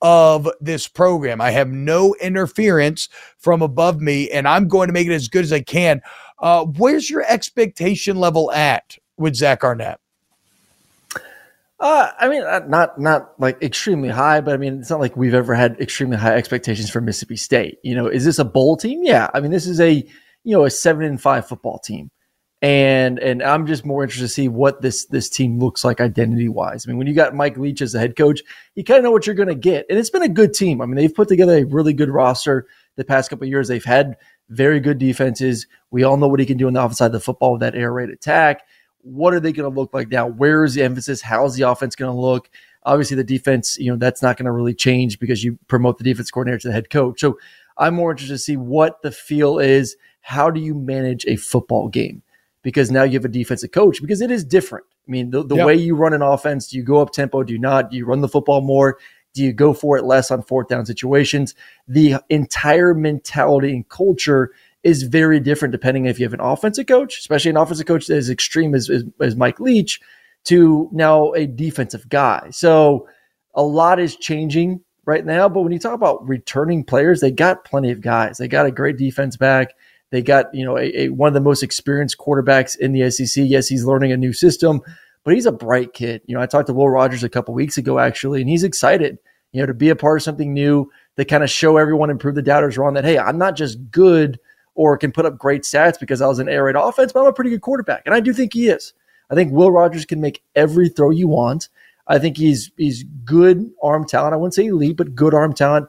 of this program. I have no interference from above me, and I'm going to make it as good as I can. Uh, where's your expectation level at with Zach Arnett? Uh, I mean, uh, not not like extremely high, but I mean, it's not like we've ever had extremely high expectations for Mississippi State. You know, is this a bowl team? Yeah, I mean, this is a you know a seven and five football team, and and I'm just more interested to see what this this team looks like identity wise. I mean, when you got Mike Leach as the head coach, you kind of know what you're going to get, and it's been a good team. I mean, they've put together a really good roster the past couple years. They've had very good defenses. We all know what he can do on the offense side of the football with that air raid attack what are they going to look like now? Where is the emphasis? How's the offense going to look? Obviously, the defense, you know, that's not going to really change because you promote the defense coordinator to the head coach. So I'm more interested to see what the feel is. How do you manage a football game? Because now you have a defensive coach, because it is different. I mean, the, the yep. way you run an offense, do you go up tempo? Do you not? Do you run the football more? Do you go for it less on fourth down situations? The entire mentality and culture is very different depending if you have an offensive coach, especially an offensive coach that is extreme as, as, as Mike Leach, to now a defensive guy. So a lot is changing right now. But when you talk about returning players, they got plenty of guys. They got a great defense back. They got you know a, a, one of the most experienced quarterbacks in the SEC. Yes, he's learning a new system, but he's a bright kid. You know, I talked to Will Rogers a couple weeks ago actually, and he's excited. You know, to be a part of something new, to kind of show everyone and prove the doubters wrong that hey, I'm not just good or can put up great stats because I was an air raid offense, but I'm a pretty good quarterback. And I do think he is. I think Will Rogers can make every throw you want. I think he's he's good arm talent. I wouldn't say elite, but good arm talent.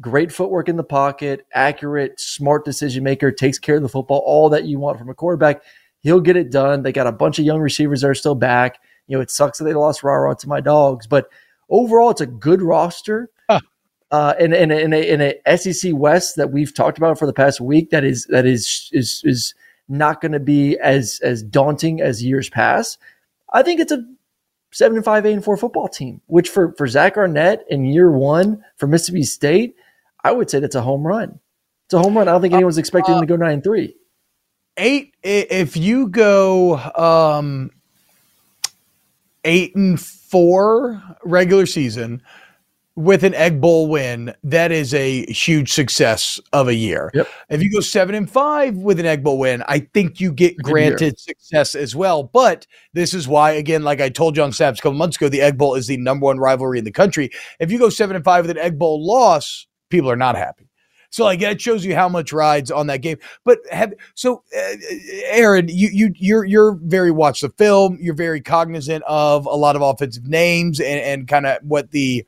Great footwork in the pocket, accurate, smart decision maker, takes care of the football, all that you want from a quarterback. He'll get it done. They got a bunch of young receivers that are still back. You know, it sucks that they lost Rara to my dogs, but overall, it's a good roster uh, in, in, in, a, in a SEC West that we've talked about for the past week that is that is is is not going to be as as daunting as years past. I think it's a seven and five, eight and four football team, which for for Zach Arnett in year one for Mississippi State, I would say that's a home run. It's a home run. I don't think anyone's expecting uh, to go nine three. Eight. If you go um, eight and four regular season with an Egg Bowl win, that is a huge success of a year. Yep. If you go seven and five with an Egg Bowl win, I think you get granted success as well. But this is why, again, like I told you on Snaps a couple months ago, the Egg Bowl is the number one rivalry in the country. If you go seven and five with an Egg Bowl loss, people are not happy. So like that shows you how much rides on that game. But have so uh, Aaron, you you you're you're very watch the film. You're very cognizant of a lot of offensive names and and kind of what the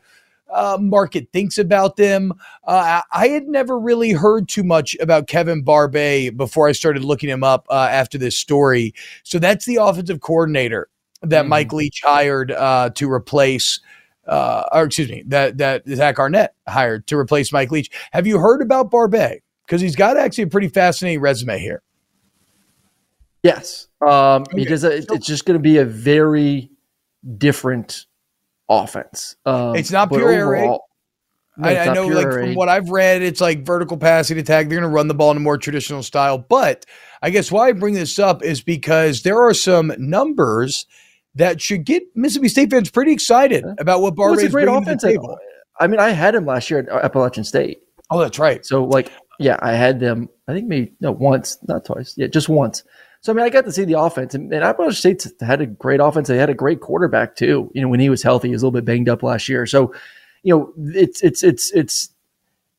uh, market thinks about them. Uh, I had never really heard too much about Kevin Barbay before I started looking him up uh, after this story. So that's the offensive coordinator that mm-hmm. Mike Leach hired uh, to replace. Uh, or excuse me, that that Zach Arnett hired to replace Mike Leach. Have you heard about Barbay? Because he's got actually a pretty fascinating resume here. Yes, um, okay. because it's just going to be a very different offense. Um, It's not pure air raid? overall- No, I, I know, like from what I've read, it's like vertical passing attack. They're going to run the ball in a more traditional style. But I guess why I bring this up is because there are some numbers that should get Mississippi State fans pretty excited about what Barbay is great bringing to the table. I mean, I had him last year at Appalachian State. Oh, that's right. So, like, yeah, I had them. I think maybe no once, not twice. Yeah, just once. So, I mean, I got to see the offense, and, and Appalachian State had a great offense. They had a great quarterback too. You know, when he was healthy, he was a little bit banged up last year. So, you know, it's it's it's it's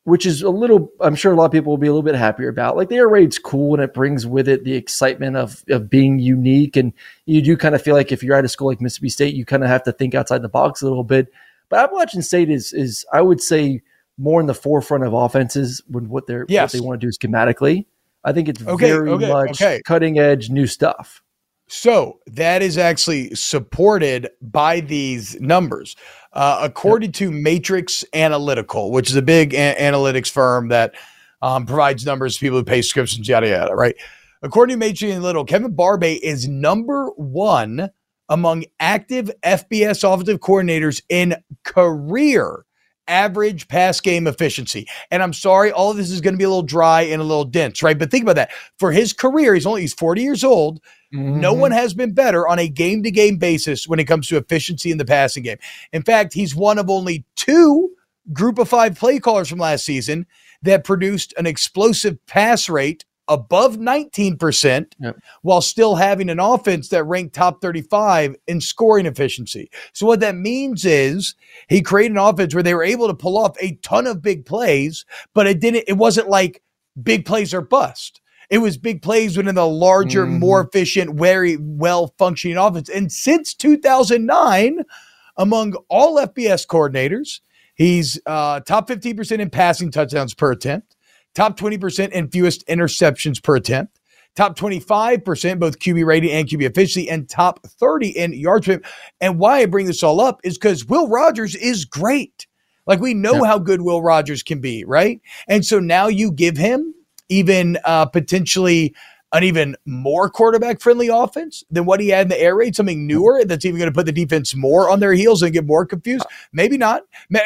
which is a little. I'm sure a lot of people will be a little bit happier about. Like the air raid's cool, and it brings with it the excitement of of being unique, and you do kind of feel like if you're at a school like Mississippi State, you kind of have to think outside the box a little bit. But Appalachian State is is I would say more in the forefront of offenses when what they're Yes. what they want to do schematically. I think it's Okay, very okay, much okay. cutting edge new stuff. So that is actually supported by these numbers. Uh, according to Matrix Analytical, which is a big a- analytics firm that um, provides numbers to people who pay subscriptions, yada, yada, right? According to Matrix Analytical, Kevin Barbay is number one among active FBS offensive coordinators in career average pass game efficiency. And I'm sorry, all of this is going to be a little dry and a little dense, right? But think about that. For his career, he's only he's 40 years old. No Mhm. one has been better on a game to game basis when it comes to efficiency in the passing game. In fact, he's one of only two group of five play callers from last season that produced an explosive pass rate above 19% Yep. while still having an offense that ranked top 35 in scoring efficiency. So what that means is he created an offense where they were able to pull off a ton of big plays, but it didn't it wasn't like big plays are bust. It was big plays within the larger, Mhm. more efficient, very well functioning offense. And since 2009, among all FBS coordinators, he's uh, top 15% in passing touchdowns per attempt, top 20% in fewest interceptions per attempt, top 25% both QB rating and QB efficiency, and top 30 in yards. And why I bring this all up is because Will Rogers is great. Like we know how good Will Rogers can be, right? And so now you give him even uh, potentially an even more quarterback friendly offense than what he had in the air raid, something newer that's even going to put the defense more on their heels and get more confused. Maybe not.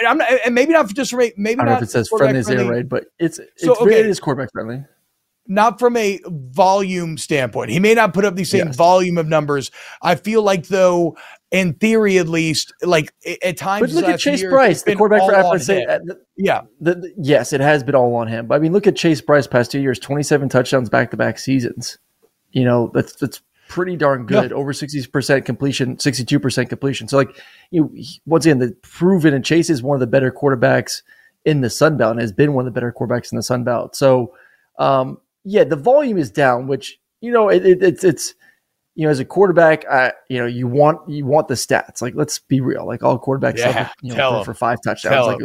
I'm not, and maybe not just maybe I don't not know if it says friendly as air raid, but it's it's So, okay. it is quarterback friendly. not from a volume standpoint. He may not put up the same Yes. volume of numbers. I feel like though, in theory at least, like at times. But look at Chase year, Brice, the quarterback for all on State. Uh, Yeah. the- the- yes, it has been all on him. But I mean, look at Chase Brice past two years, twenty-seven touchdowns back to back seasons. You know, that's that's pretty darn good. Over sixty percent completion, sixty-two percent completion. So, like you, once again, the proven and Chase is one of the better quarterbacks in the Sun Belt and has been one of the better quarterbacks in the Sun Belt. So, um, yeah, the volume is down, which you know it, it, it's it's you know as a quarterback, I you know you want you want the stats. Like let's be real, like all quarterbacks Yeah, have, you know, tell for five touchdowns. Like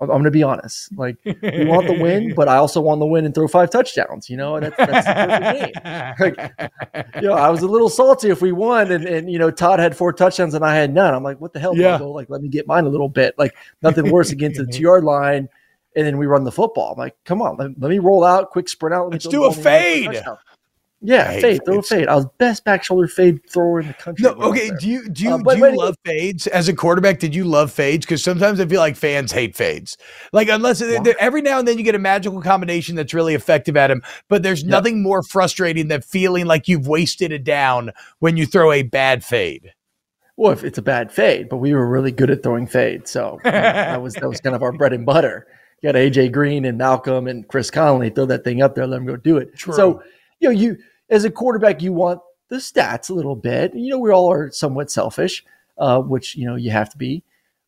I'm going to be honest, like we want the win, but I also want the win and throw five touchdowns. You know, and that's, that's the perfect game. Like, you know, I was a little salty if we won, and and you know Todd had four touchdowns and I had none. I'm like, what the hell, Yeah. Like, let me get mine a little bit. Like nothing worse against the two yard line. And then we run the football. I'm like, come on, let, let me roll out, quick sprint out. Let let's do a ball in the line for fade. Yeah, I fade, throw a fade. I was best back shoulder fade thrower in the country. No, when I was okay. Do you do you Uh, but- do you love fades as a quarterback? Did you love fades? Because sometimes I feel like fans hate fades. Like unless they're- every now and then you get a magical combination that's really effective at him, but there's nothing more frustrating than feeling like you've wasted it down when you throw a bad fade. Well, if it's a bad fade, but we were really good at throwing fade, so you know, that was that was kind of our bread and butter. You got AJ Green and Malcolm and Chris Conley throw that thing up there, let them go do it. True. So you know, you as a quarterback, you want the stats a little bit. You know, we all are somewhat selfish, uh, which you know you have to be.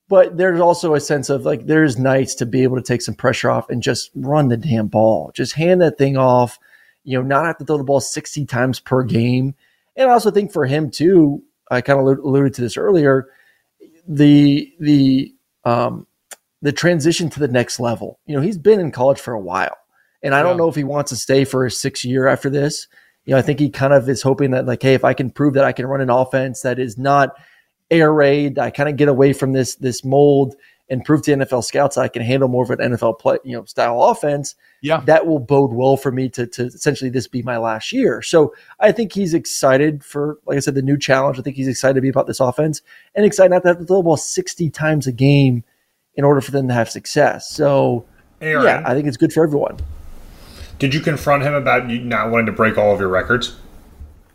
But there's also a sense of like there's nights to be able to take some pressure off and just run the damn ball, just hand that thing off. You know, not have to throw the ball 60 times per game. And I also think for him too, I kind of alluded to this earlier. The the um, the transition to the next level. You know, he's been in college for a while, and I don't know if he wants to stay for a six year after this. You know, I think he kind of is hoping that like, hey, if I can prove that I can run an offense that is not air raid, I kind of get away from this this mold and prove to NFL scouts I can handle more of an NFL play, you know, style offense, Yeah. that will bode well for me to, to essentially this be my last year. So I think he's excited for, like I said, the new challenge. I think he's excited to be about this offense and excited not to have to throw the ball 60 times a game in order for them to have success. So Aaron, yeah, I think it's good for everyone. Did you confront him about you not wanting to break all of your records?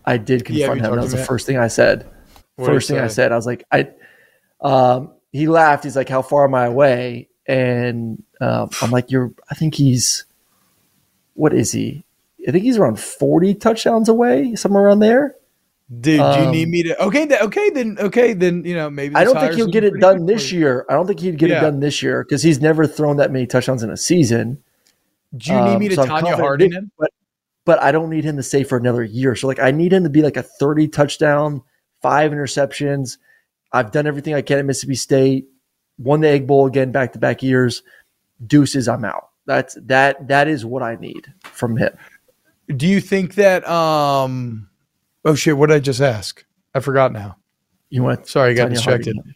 I did confront we him. That was the first thing I said. What First he thing I said, I was like, I. Um, he laughed. He's like, "How far am I away?" And um, I'm like, "You're." I think he's. What is he? I think he's around 40 touchdowns away, somewhere around there. Dude, do you Um, need me to? Okay, th- okay, then okay, then you know maybe. I don't think he'll get it done quickly. this year. I don't think he'd get Yeah. it done this year because he's never thrown that many touchdowns in a season. Do you need Um, me to so Tonya Harding him? But but I don't need him to stay for another year. So like I need him to be like a 30 touchdown, five interceptions. I've done everything I can at Mississippi State, won the Egg Bowl again back to back years. Deuces, I'm out. That's that that is what I need from him. Do you think that? um Oh shit! What did I just ask? I forgot now. You went Sorry, I got distracted. Harding.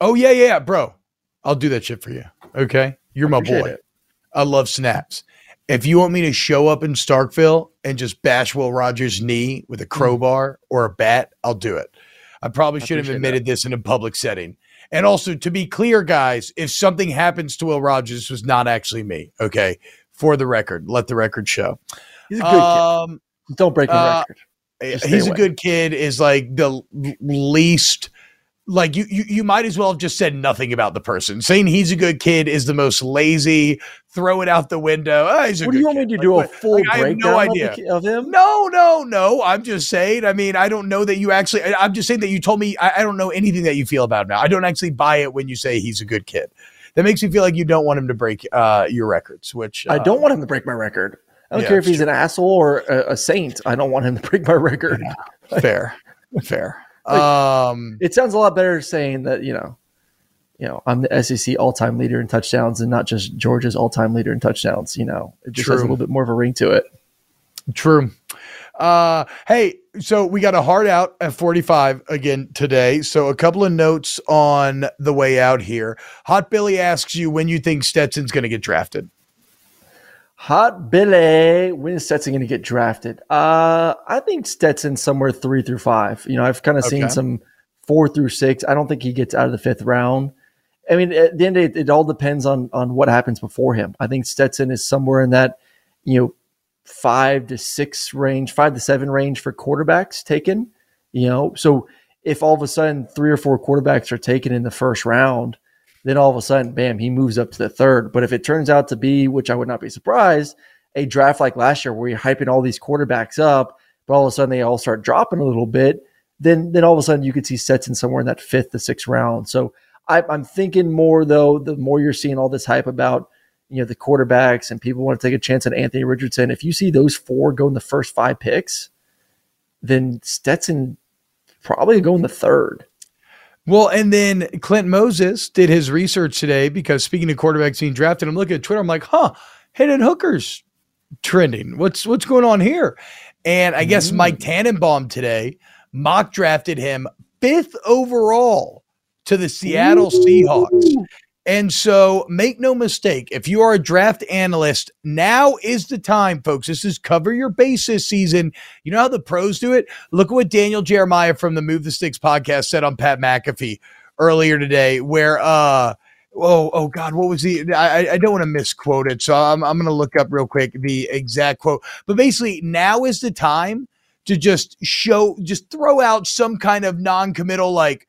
Oh yeah, yeah, yeah, bro. I'll do that shit for you. Okay, you're my boy. it. I love snaps. If you want me to show up in Starkville and just bash Will Rogers' knee with a crowbar or a bat, I'll do it. I probably I should have admitted this in a public setting. And also, to be clear, guys, if something happens to Will Rogers, this was not actually me. Okay, for the record, let the record show. He's a good Um, kid. Don't break the uh, record. Just he's a away. good kid is like the least like you, you you might as well have just said nothing about the person saying he's a good kid is the most lazy throw it out the window oh, he's a What do you want me to Like, do? A full like, I have breakdown no of idea of him? no no no i'm just saying i mean i don't know that you actually I- i'm just saying that you told me I, I don't know anything that you feel about him now i don't actually buy it when you say he's a good kid that makes me feel like you don't want him to break uh, your records which I uh, don't want him to break my record. I don't Yeah, care if he's an asshole or a, a saint. I don't want him to break my record. fair fair Like, um It sounds a lot better saying that you know, you know, I'm the SEC all-time leader in touchdowns and not just Georgia's all-time leader in touchdowns. You know, it just has a little bit more of a ring to it. True. Uh, hey, so we got a hard out at 45 again today. So a couple of notes on the way out here. Hot Billy asks you when you think Stetson's going to get drafted. Hot Billy, when is Stetson going to get drafted? Uh, I think Stetson somewhere three through five. You know, I've kind of seen some four through six. I don't think he gets out of the fifth round. I mean, at the end of it, it all depends on on what happens before him. I think Stetson is somewhere in that, you know, five to six range, five to seven range for quarterbacks taken. You know, so if all of a sudden three or four quarterbacks are taken in the first round, then all of a sudden, bam, he moves up to the third. But if it turns out to be, which I would not be surprised, a draft like last year where you're hyping all these quarterbacks up, but all of a sudden they all start dropping a little bit, then then all of a sudden you could see Stetson somewhere in that fifth to sixth round. So I, I'm thinking more though, the more you're seeing all this hype about you know the quarterbacks and people want to take a chance at Anthony Richardson. If you see those four go in the first five picks, then Stetson probably go in the third. Well, and then Clint Moses did his research today because speaking of quarterbacks being drafted, I'm looking at Twitter. I'm like, huh, Hendon Hooker's trending. What's what's going on here? And I guess mm. Mike Tannenbaum today mock drafted him fifth overall to the Seattle Seahawks. And so make no mistake, if you are a draft analyst, now is the time, folks. This is cover your bases season. You know how the pros do it? Look at what Daniel Jeremiah from the Move the Sticks podcast said on Pat McAfee earlier today, where uh oh oh god, what was the I, I don't want to misquote it, so I'm I'm gonna look up real quick the exact quote. But basically, now is the time to just show just throw out some kind of non-committal like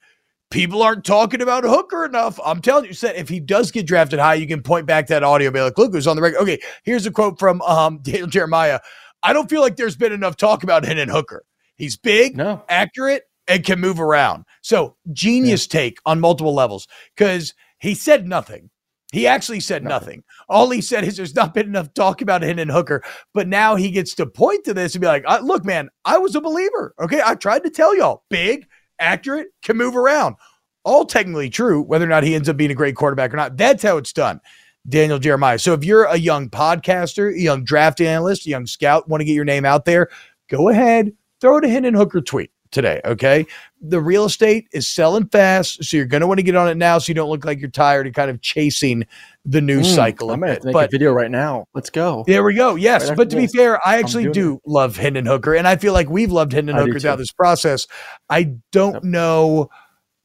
people aren't talking about Hooker enough. I'm telling you, said if he does get drafted high, you can point back that audio, be like, look who's on the record. Okay, here's a quote from um Daniel Jeremiah. I don't feel like there's been enough talk about Hendon Hooker. He's big, No. accurate, and can move around. So genius take on multiple levels because he said nothing. He actually said nothing. All he said is there's not been enough talk about Hendon Hooker, but now he gets to point to this and be like, look, man, I was a believer. Okay. I tried to tell y'all big, accurate, can move around. All technically true, whether or not he ends up being a great quarterback or not. That's how it's done. Daniel Jeremiah. So if you're a young podcaster, a young draft analyst, a young scout, want to get your name out there, go ahead, throw it a Hendon Hooker tweet. Today. Okay. The real estate is selling fast. So you're going to want to get on it now so you don't look like you're tired and kind of chasing the news Mm, cycle. I a might have bit. to make But a video right now. Let's go. there we go. Yes. Right but to be fair, I actually do love Hendon Hooker. And I feel like we've loved Hendon Hooker throughout this process. I don't know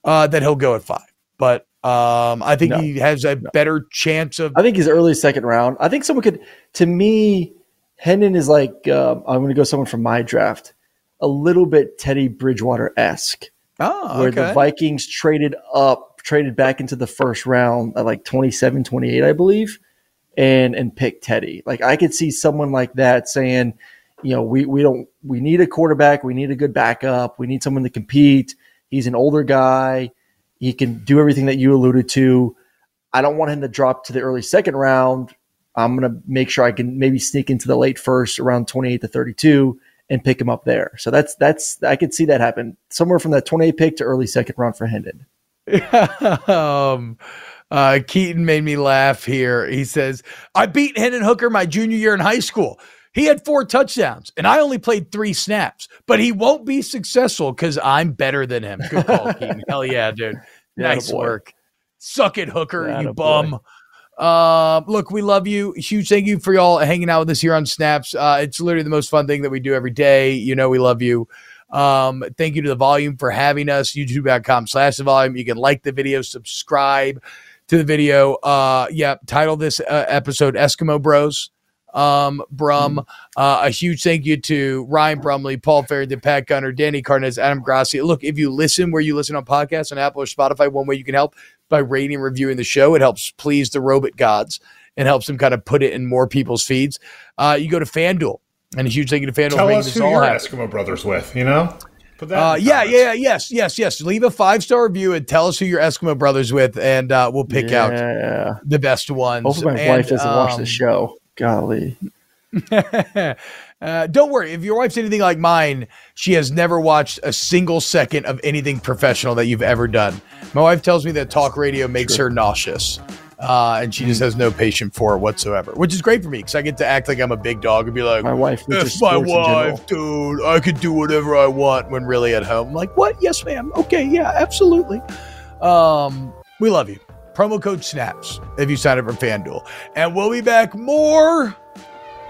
uh, that he'll go at five, but um, I think No. he has a better chance of. I think he's early second round. I think someone could. To me, Hendon is like uh, I'm going to go someone from my draft, a little bit Teddy Bridgewater esque, Oh, where the. Vikings traded up, traded back into the first round at like 27, 28, I believe, and and picked Teddy. Like I could see someone like that saying, you know, we we don't we need a quarterback, we need a good backup, we need someone to compete. He's an older guy. He can do everything that you alluded to. I don't want him to drop to the early second round. I'm going to make sure I can maybe sneak into the late first around 28 to 32 and pick him up there. So that's that's I could see that happen somewhere from that 28 pick to early second round for Hendon. um, uh, Keaton made me laugh here. He says, I beat Hendon Hooker my junior year in high school. He had four touchdowns and I only played three snaps, but he won't be successful because I'm better than him. Good call, Keaton. Hell yeah, dude. Nice work. Suck it, Hooker, you bum. Um, look, we love you. Huge thank you for y'all hanging out with us here on Snaps. Uh, it's literally the most fun thing that we do every day. You know, we love you. Um, thank you to the volume for having us. YouTube.com slash the volume. You can like the video, subscribe to the video. Uh, yeah, title this uh, episode Eskimo Bros. Um, Brum. Uh, a huge thank you to Ryan Brumley, Paul Farrington, Pat Gunner, Danny Carnes, Adam Grassi. Look, if you listen where you listen on podcasts on Apple or Spotify, one way you can help by rating and reviewing the show. It helps please the robot gods and helps them kind of put it in more people's feeds. Uh, you go to FanDuel, and a huge thank you to FanDuel for Tell making us this who all your happen. Eskimo brothers with, you know? Put that Uh, yeah, yeah, yeah, yes, yes, yes. Leave a five star review and tell us who your Eskimo brothers with, and uh, we'll pick out the best ones. Hopefully my And, wife doesn't watch um, the show. Golly. uh, don't worry. If your wife's anything like mine, she has never watched a single second of anything professional that you've ever done. My wife tells me that talk radio makes her nauseous. Uh, and she just has no patience for it whatsoever, which is great for me because I get to act like I'm a big dog and be like, My wife needs my sports in general. wife, dude, I could do whatever I want when really at home. I'm like, what? Yes, ma'am. Okay, yeah, absolutely. Um, we love you. Promo code SNAPS if you sign up for FanDuel. And we'll be back more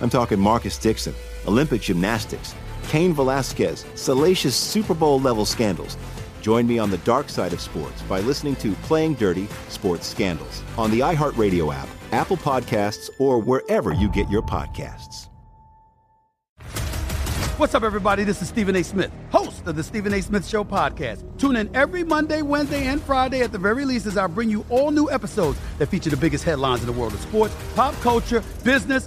I'm talking Marcus Dixon, Olympic gymnastics, Cain Velasquez, salacious Super Bowl level scandals. Join me on the dark side of sports by listening to Playing Dirty Sports Scandals on the iHeartRadio app, Apple Podcasts, or wherever you get your podcasts. What's up, everybody? This is Stephen A. Smith, host of the Stephen A. Smith Show podcast. Tune in every Monday, Wednesday, and Friday at the very least as I bring you all new episodes that feature the biggest headlines in the world of sports, pop culture, business,